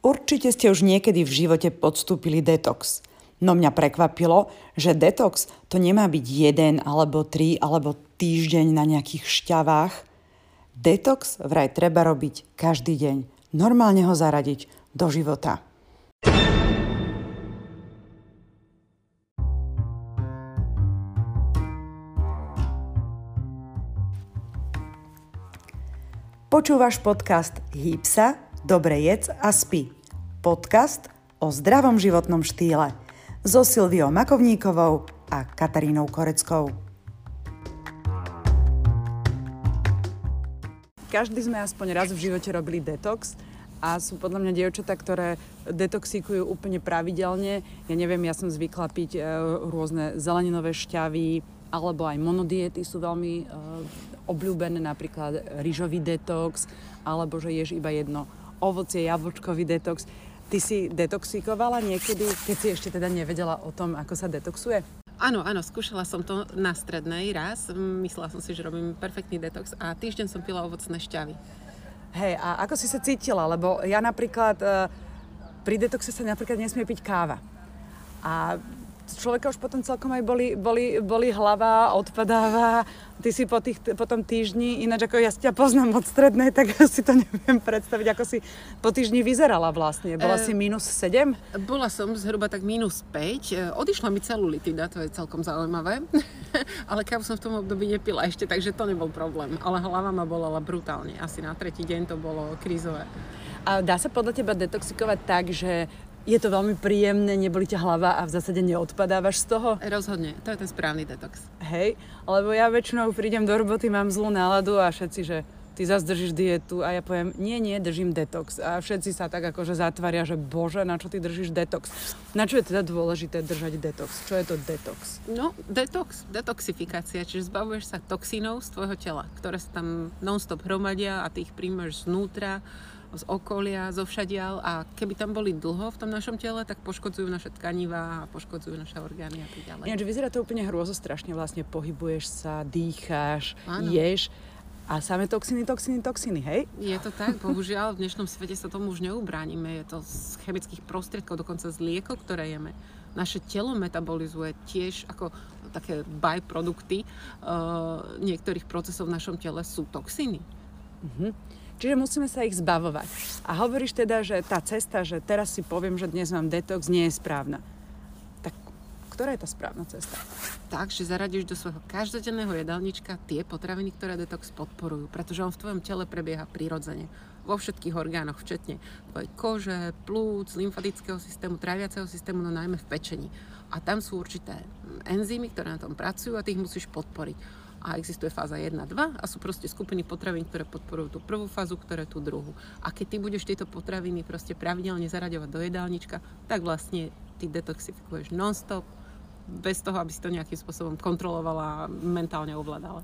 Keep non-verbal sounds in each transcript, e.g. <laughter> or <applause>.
Určite ste už niekedy v živote podstúpili detox. No mňa prekvapilo, že detox to nemá byť jeden alebo tri alebo týždeň na nejakých šťavách. Detox vraj treba robiť každý deň. Normálne ho zaradiť do života. Počúvaš podcast Hýb Dobre jedz a spí. Podcast o zdravom životnom štýle so Silviou Makovníkovou a Katarínou Koreckou. Každý sme aspoň raz v živote robili detox a sú podľa mňa dievčatá, ktoré detoxikujú úplne pravidelne. Ja neviem, ja som zvykla piť e, rôzne zeleninové šťavy, alebo aj monodiety sú veľmi e, obľúbené, napríklad rýžový detox, alebo že ješ iba jedno ovocie, jablčkový detox. Ty si detoxikovala niekedy, keď si ešte teda nevedela o tom, ako sa detoxuje? Áno, áno, skúšala som to na strednej raz. Myslela som si, že robím perfektný detox a týždeň som pila ovocné šťavy. Hej, a ako si sa cítila? Lebo ja napríklad e, pri detoxe sa napríklad nesmie piť káva. A človeka už potom celkom aj boli, boli, boli hlava, odpadáva. Ty si po, tých, po tom týždni, ináč ako ja si ťa poznám od strednej, tak <laughs> si to neviem predstaviť, ako si po týždni vyzerala vlastne. Bola e, si minus 7? Bola som zhruba tak minus 5. E, odišla mi celulitida, to je celkom zaujímavé. <laughs> Ale kávu som v tom období nepila ešte, takže to nebol problém. Ale hlava ma bolela brutálne. Asi na tretí deň to bolo krízové. A dá sa podľa teba detoxikovať tak, že je to veľmi príjemné, neboli ťa hlava a v zásade neodpadávaš z toho? Rozhodne, to je ten správny detox. Hej, lebo ja väčšinou prídem do roboty, mám zlú náladu a všetci, že ty zase držíš dietu a ja poviem, nie, nie, držím detox. A všetci sa tak akože zatvária, že bože, na čo ty držíš detox? Na čo je teda dôležité držať detox? Čo je to detox? No, detox, detoxifikácia, čiže zbavuješ sa toxínov z tvojho tela, ktoré sa tam non-stop hromadia a ty ich príjmeš znútra z okolia, zo všadial a keby tam boli dlho v tom našom tele, tak poškodzujú naše tkanivá a poškodzujú naše orgány a tak ďalej. Ináč vyzerá to úplne strašne, vlastne pohybuješ sa, dýcháš, Áno. ješ a samé toxiny, toxiny, toxiny, hej? Je to tak, bohužiaľ v dnešnom svete sa tomu už neubránime. Je to z chemických prostriedkov, dokonca z liekov, ktoré jeme. Naše telo metabolizuje tiež ako také byprodukty uh, niektorých procesov v našom tele sú toxiny. Uh-huh. Čiže musíme sa ich zbavovať. A hovoríš teda, že tá cesta, že teraz si poviem, že dnes mám detox, nie je správna. Tak ktorá je tá správna cesta? Tak, zaradíš do svojho každodenného jedálnička tie potraviny, ktoré detox podporujú, pretože on v tvojom tele prebieha prirodzene vo všetkých orgánoch, včetne tvojej kože, plúc, lymfatického systému, tráviaceho systému, no najmä v pečení. A tam sú určité enzymy, ktoré na tom pracujú a ty musíš podporiť a existuje fáza 1, 2 a sú proste skupiny potravín, ktoré podporujú tú prvú fázu, ktoré tú druhú. A keď ty budeš tieto potraviny proste pravidelne zaraďovať do jedálnička, tak vlastne ty detoxifikuješ non-stop, bez toho, aby si to nejakým spôsobom kontrolovala a mentálne ovládala.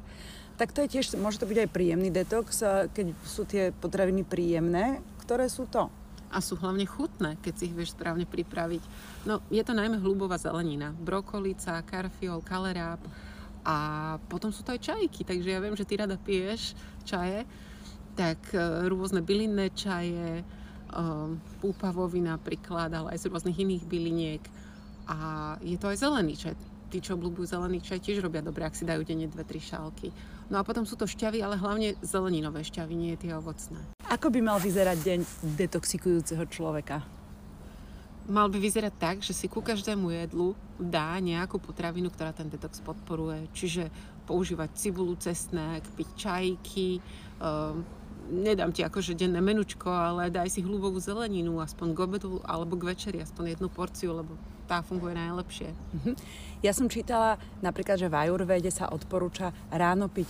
Tak to je tiež, môže to byť aj príjemný detox, keď sú tie potraviny príjemné. Ktoré sú to? A sú hlavne chutné, keď si ich vieš správne pripraviť. No, je to najmä hlubová zelenina. Brokolica, karfiol, kaleráb, a potom sú to aj čajky, takže ja viem, že ty rada piješ čaje, tak e, rôzne bylinné čaje, e, púpavový napríklad, ale aj z rôznych iných byliniek. A je to aj zelený čaj. Tí, čo obľúbujú zelený čaj, tiež robia dobre, ak si dajú denne dve, tri šálky. No a potom sú to šťavy, ale hlavne zeleninové šťavy, nie tie ovocné. Ako by mal vyzerať deň detoxikujúceho človeka? Mal by vyzerať tak, že si ku každému jedlu dá nejakú potravinu, ktorá ten detox podporuje. Čiže používať cibulu, cesnek, piť čajky, uh, nedám ti akože denné menučko, ale daj si hlubovú zeleninu, aspoň k obedu alebo k večeri, aspoň jednu porciu, lebo tá funguje najlepšie. Mhm. Ja som čítala napríklad, že v ajurvede sa odporúča ráno piť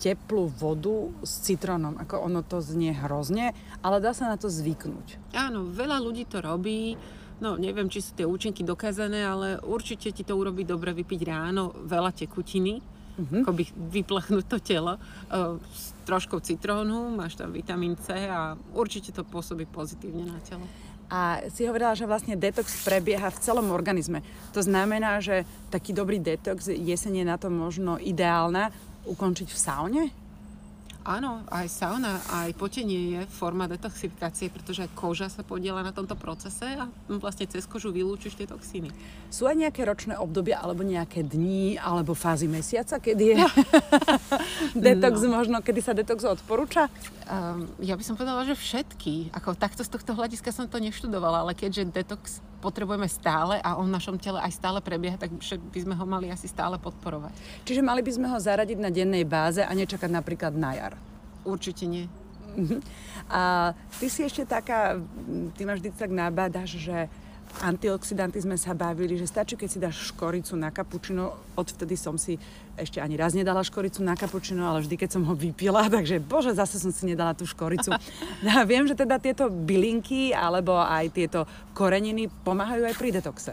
teplú vodu s citrónom. Ako ono to znie hrozne, ale dá sa na to zvyknúť. Áno, veľa ľudí to robí No, neviem, či sú tie účinky dokázané, ale určite ti to urobí dobre vypiť ráno veľa tekutiny, uh-huh. ako by vyplechnúť to telo uh, s troškou citrónu, máš tam vitamín C a určite to pôsobí pozitívne na telo. A si hovorila, že vlastne detox prebieha v celom organizme. To znamená, že taký dobrý detox jesenie na to možno ideálna ukončiť v saune? Áno, aj sauna, aj potenie je forma detoxifikácie, pretože aj koža sa podiela na tomto procese a vlastne cez kožu vylúčiš tie toxíny. Sú aj nejaké ročné obdobia, alebo nejaké dni, alebo fázy mesiaca, kedy je <laughs> detox no. možno, kedy sa detox odporúča? Um, ja by som povedala, že všetky. Ako takto z tohto hľadiska som to neštudovala, ale keďže detox potrebujeme stále a on v našom tele aj stále prebieha, tak by sme ho mali asi stále podporovať. Čiže mali by sme ho zaradiť na dennej báze a nečakať napríklad na jar? Určite nie. Mhm. A ty si ešte taká, ty máš vždy tak nabádaš, že antioxidanty sme sa bavili, že stačí, keď si dáš škoricu na kapučino. Odvtedy som si ešte ani raz nedala škoricu na kapučino, ale vždy, keď som ho vypila, <laughs> takže bože, zase som si nedala tú škoricu. <laughs> Ja viem, že teda tieto bylinky alebo aj tieto koreniny pomáhajú aj pri detoxe.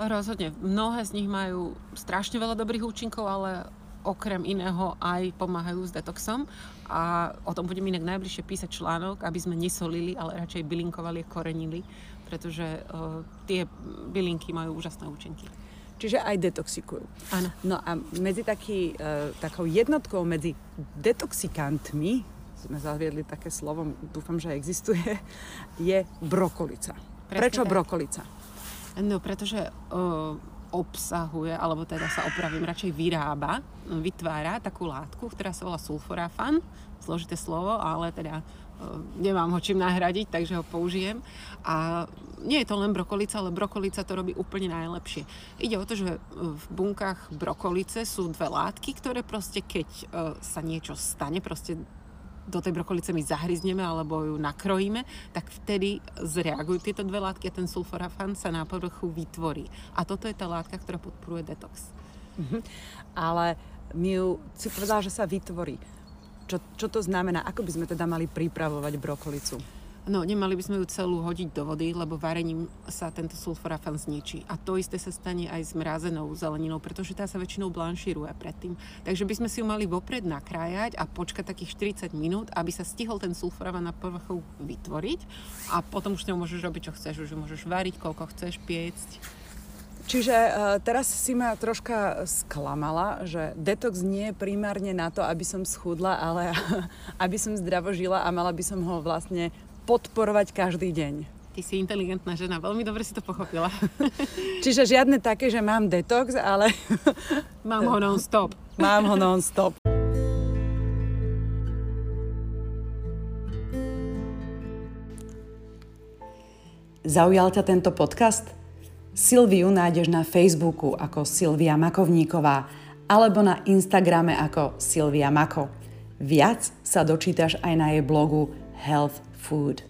Rozhodne. Mnohé z nich majú strašne veľa dobrých účinkov, ale okrem iného aj pomáhajú s detoxom a o tom budem inak najbližšie písať článok, aby sme nesolili, ale radšej bylinkovali a korenili pretože uh, tie bylinky majú úžasné účinky. Čiže aj detoxikujú. Áno. No a medzi taký, uh, takou jednotkou medzi detoxikantmi, sme zaviedli také slovo, dúfam, že existuje, je brokolica. Presne Prečo tak. brokolica? No, pretože uh, obsahuje, alebo teda sa opravím, radšej vyrába, vytvára takú látku, ktorá sa volá sulforafan, zložité slovo, ale teda nemám ho čím nahradiť, takže ho použijem. A nie je to len brokolica, ale brokolica to robí úplne najlepšie. Ide o to, že v bunkách brokolice sú dve látky, ktoré proste keď e, sa niečo stane, proste do tej brokolice my zahryzneme alebo ju nakrojíme, tak vtedy zreagujú tieto dve látky a ten sulforafan sa na povrchu vytvorí. A toto je tá látka, ktorá podporuje detox. Mhm. Ale my ju, si povedala, že sa vytvorí. Čo, čo to znamená? Ako by sme teda mali pripravovať brokolicu? No, nemali by sme ju celú hodiť do vody, lebo varením sa tento sulforafan zničí. A to isté sa stane aj s mrazenou zeleninou, pretože tá sa väčšinou blanšíruje predtým. Takže by sme si ju mali vopred nakrájať a počkať takých 40 minút, aby sa stihol ten sulforafan na povrchu vytvoriť. A potom už s ňou môžeš robiť, čo chceš. Už ju môžeš variť, koľko chceš, piecť Čiže uh, teraz si ma troška sklamala, že detox nie je primárne na to, aby som schudla, ale <laughs> aby som zdravo žila a mala by som ho vlastne podporovať každý deň. Ty si inteligentná žena, veľmi dobre si to pochopila. <laughs> Čiže žiadne také, že mám detox, ale... <laughs> Mám ho non-stop. Mám ho non-stop. Zaujal ťa tento podcast? Silviu nájdeš na Facebooku ako Silvia Makovníková alebo na Instagrame ako Silvia Mako. Viac sa dočítaš aj na jej blogu Health Food.